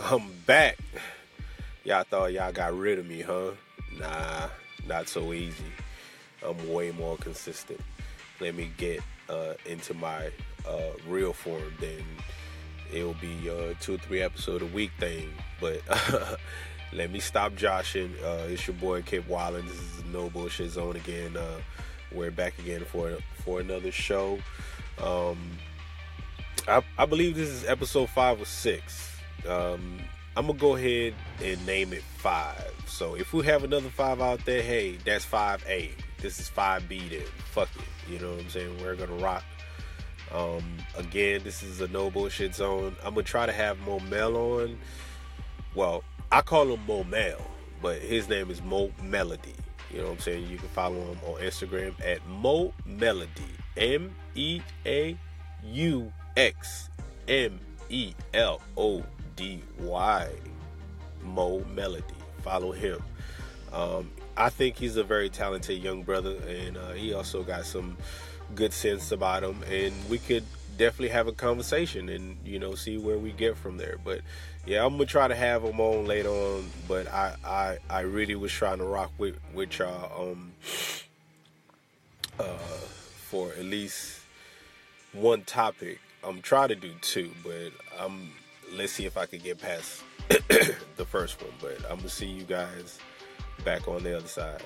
I'm back. Y'all thought y'all got rid of me, huh? Nah, not so easy. I'm way more consistent. Let me get uh, into my uh, real form, then it'll be uh, two or three episode a week thing. But let me stop joshing. Uh, it's your boy Kip Wallen. This is No Bullshit Zone again. Uh, we're back again for for another show. Um, I, I believe this is episode five or six. Um, I'm gonna go ahead and name it five. So if we have another five out there, hey, that's five A. This is five B. Then fuck it. You know what I'm saying? We're gonna rock. Um, again, this is a no bullshit zone. I'm gonna try to have Meaux Mel on. Well, I call him Meaux Mel, but his name is Meaux Melody. You know what I'm saying? You can follow him on Instagram at Meaux Melody. M E A U X M E L O D Y. Meaux Melody. Follow him. Um, I think he's a very talented young brother, and uh, he also got some good sense about him. And we could definitely have a conversation and you know see where we get from there. But yeah, I'm gonna try to have him on later on. But I I, I really was trying to rock with with y'all um uh for at least one topic. I'm trying to do two, but I'm let's see if I can get past the first one. But I'm gonna see you guys back on the other side.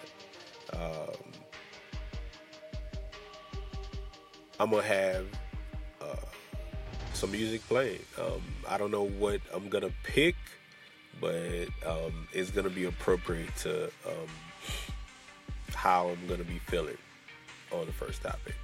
Um, I'm gonna have uh, some music playing. Um, I don't know what I'm gonna pick, but um, it's gonna be appropriate to um, how I'm gonna be feeling on the first topic.